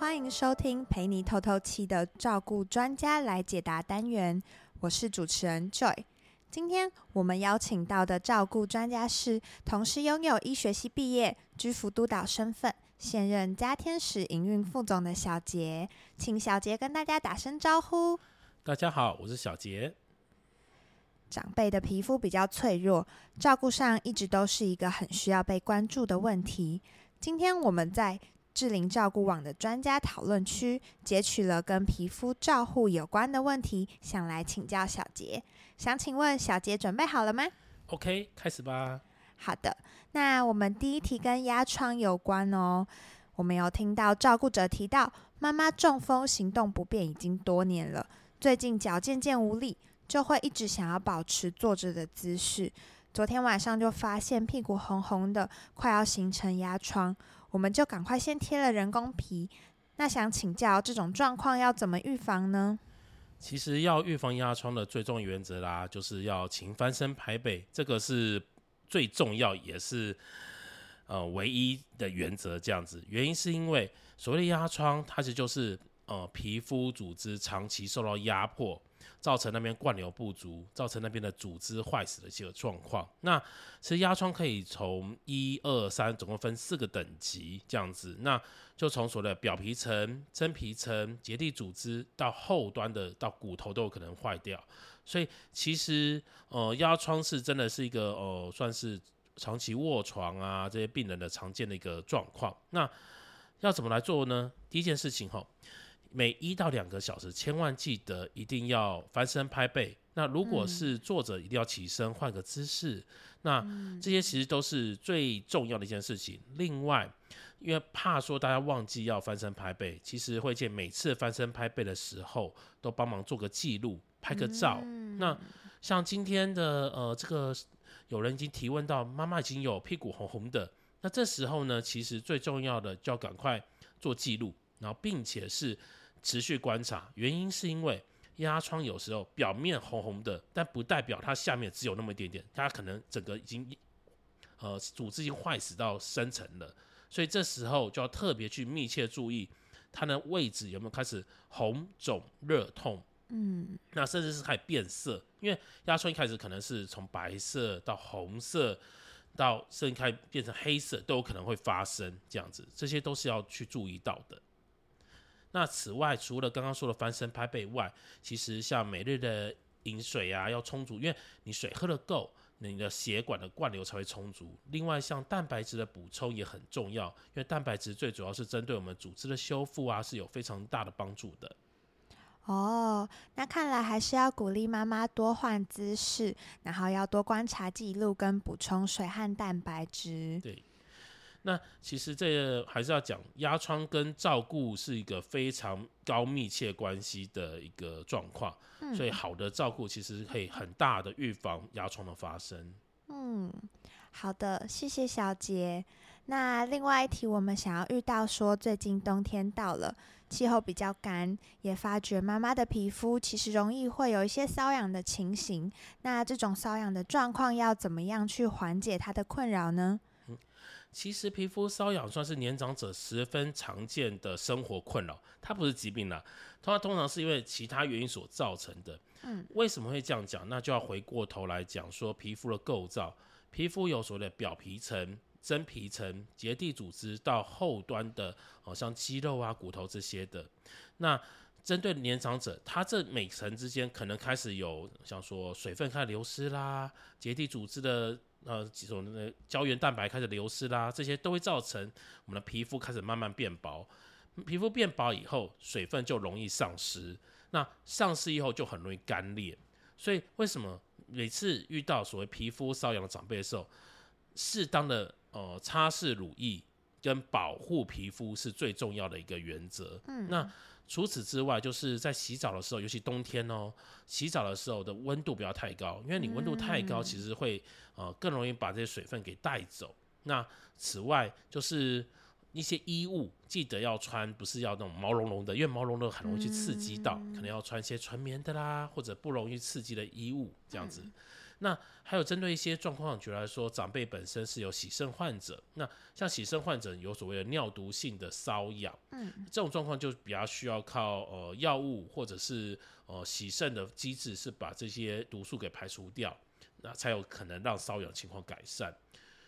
欢迎收听陪你透透气的照顾专家来解答单元，我是主持人 Joy。今天我们邀请到的照顾专家是，同时拥有医学系毕业、居服督导身份、现任家天使营运副总的小杰，请小杰跟大家打声招呼。大家好，我是小杰。长辈的皮肤比较脆弱，照顾上一直都是一个很需要被关注的问题。今天我们在智龄照顾网的专家讨论区截取了跟皮肤照护有关的问题，想来请教小杰。想请问小杰准备好了吗？OK，开始吧。好的，那我们第一题跟压疮有关哦。我们有听到照顾者提到，妈妈中风行动不便已经多年了，最近脚渐渐无力，就会一直想要保持坐着的姿势。昨天晚上就发现屁股红红的，快要形成压疮。我们就赶快先贴了人工皮。那想请教，这种状况要怎么预防呢？其实要预防压疮的最重要原则啦，就是要勤翻身拍背，这个是最重要也是呃唯一的原则。这样子，原因是因为所谓的压疮，它其实就是呃皮肤组织长期受到压迫。造成那边灌流不足，造成那边的组织坏死的一个状况。那其实压疮可以从一二三，总共分四个等级这样子。那就从所谓的表皮层、真皮层、结缔组织到后端的到骨头都有可能坏掉。所以其实呃压疮是真的是一个呃算是长期卧床啊这些病人的常见的一个状况。那要怎么来做呢？第一件事情哈。每一到两个小时，千万记得一定要翻身拍背。那如果是坐着，一定要起身换个姿势。嗯、那这些其实都是最重要的一件事情。另外，因为怕说大家忘记要翻身拍背，其实会见每次翻身拍背的时候，都帮忙做个记录，拍个照。嗯、那像今天的呃，这个有人已经提问到，妈妈已经有屁股红红的。那这时候呢，其实最重要的就要赶快做记录，然后并且是。持续观察，原因是因为压疮有时候表面红红的，但不代表它下面只有那么一点点，它可能整个已经呃组织已经坏死到深层了，所以这时候就要特别去密切注意它的位置有没有开始红肿热痛，嗯，那甚至是开始变色，因为压疮一开始可能是从白色到红色，到甚至开始变成黑色都有可能会发生这样子，这些都是要去注意到的。那此外，除了刚刚说的翻身拍背外，其实像每日的饮水啊要充足，因为你水喝得够，你的血管的灌流才会充足。另外，像蛋白质的补充也很重要，因为蛋白质最主要是针对我们组织的修复啊，是有非常大的帮助的。哦，那看来还是要鼓励妈妈多换姿势，然后要多观察记录跟补充水和蛋白质。对。那其实这个还是要讲，压疮跟照顾是一个非常高密切关系的一个状况，嗯、所以好的照顾其实可以很大的预防压疮的发生。嗯，好的，谢谢小杰。那另外一题，我们想要遇到说，最近冬天到了，气候比较干，也发觉妈妈的皮肤其实容易会有一些瘙痒的情形。那这种瘙痒的状况要怎么样去缓解它的困扰呢？其实皮肤瘙痒算是年长者十分常见的生活困扰，它不是疾病啦，它通常是因为其他原因所造成的。嗯，为什么会这样讲？那就要回过头来讲说皮肤的构造。皮肤有所谓的表皮层、真皮层、结缔组织到后端的，好像肌肉啊、骨头这些的。那针对年长者，他这每层之间可能开始有像说水分开始流失啦，结缔组织的。呃，几种那个胶原蛋白开始流失啦，这些都会造成我们的皮肤开始慢慢变薄。皮肤变薄以后，水分就容易丧失。那丧失以后就很容易干裂。所以为什么每次遇到所谓皮肤瘙痒的长辈的时候，适当的呃擦拭乳液跟保护皮肤是最重要的一个原则。嗯，那。除此之外，就是在洗澡的时候，尤其冬天哦，洗澡的时候的温度不要太高，因为你温度太高，其实会呃更容易把这些水分给带走。那此外，就是一些衣物记得要穿，不是要那种毛茸茸的，因为毛茸茸很容易去刺激到，可能要穿一些纯棉的啦，或者不容易刺激的衣物这样子。那还有针对一些状况，举例来说，长辈本身是有洗肾患者，那像洗肾患者有所谓的尿毒性的瘙痒，嗯，这种状况就比较需要靠呃药物或者是呃洗肾的机制，是把这些毒素给排除掉，那才有可能让瘙痒情况改善。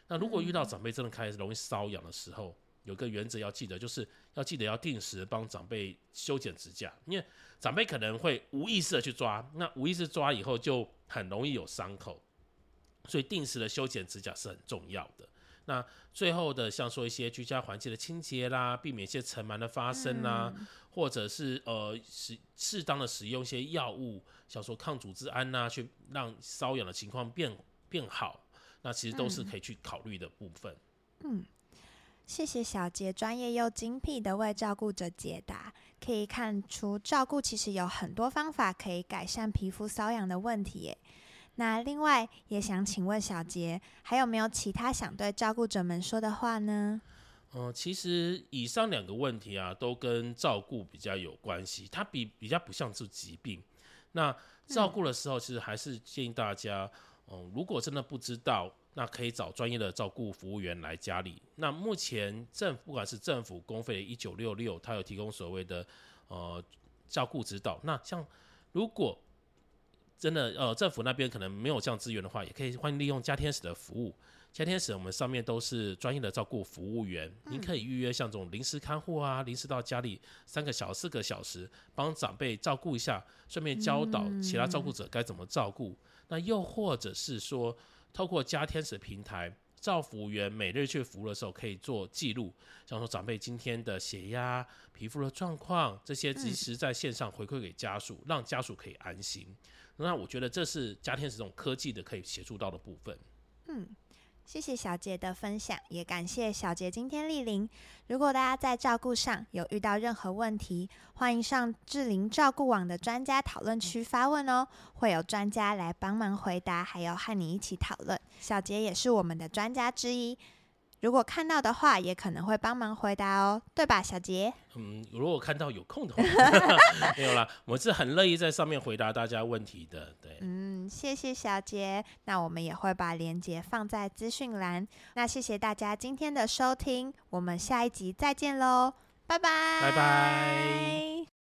那如果遇到长辈真的开始容易瘙痒的时候，有个原则要记得，就是要记得要定时帮长辈修剪指甲，因为长辈可能会无意识的去抓，那无意识抓以后就很容易有伤口，所以定时的修剪指甲是很重要的。那最后的像说一些居家环境的清洁啦，避免一些尘螨的发生啦，嗯、或者是呃适适当的使用一些药物，像说抗组织胺呐，去让瘙痒的情况变变好，那其实都是可以去考虑的部分。嗯。嗯谢谢小杰专业又精辟的为照顾者解答，可以看出照顾其实有很多方法可以改善皮肤瘙痒的问题耶。那另外也想请问小杰，还有没有其他想对照顾者们说的话呢？嗯、呃，其实以上两个问题啊，都跟照顾比较有关系，它比比较不像是疾病。那照顾的时候，其实还是建议大家，嗯、呃，如果真的不知道。那可以找专业的照顾服务员来家里。那目前政府不管是政府公费的一九六六，它有提供所谓的呃照顾指导。那像如果真的呃政府那边可能没有这样资源的话，也可以欢迎利用家天使的服务。家天使我们上面都是专业的照顾服务员，您可以预约像这种临时看护啊，临时到家里三个小时、四个小时，帮长辈照顾一下，顺便教导其他照顾者该怎么照顾。那又或者是说。透过加天使平台，照服员每日去服务的时候可以做记录，像说长辈今天的血压、皮肤的状况，这些及时在线上回馈给家属，让家属可以安心。那我觉得这是加天使这种科技的可以协助到的部分。嗯。谢谢小杰的分享，也感谢小杰今天莅临。如果大家在照顾上有遇到任何问题，欢迎上智霖照顾网的专家讨论区发问哦，会有专家来帮忙回答，还有和你一起讨论。小杰也是我们的专家之一。如果看到的话，也可能会帮忙回答哦，对吧，小杰？嗯，如果看到有空的话，没有啦，我是很乐意在上面回答大家问题的。对，嗯，谢谢小杰，那我们也会把链接放在资讯栏。那谢谢大家今天的收听，我们下一集再见喽，拜拜，拜拜。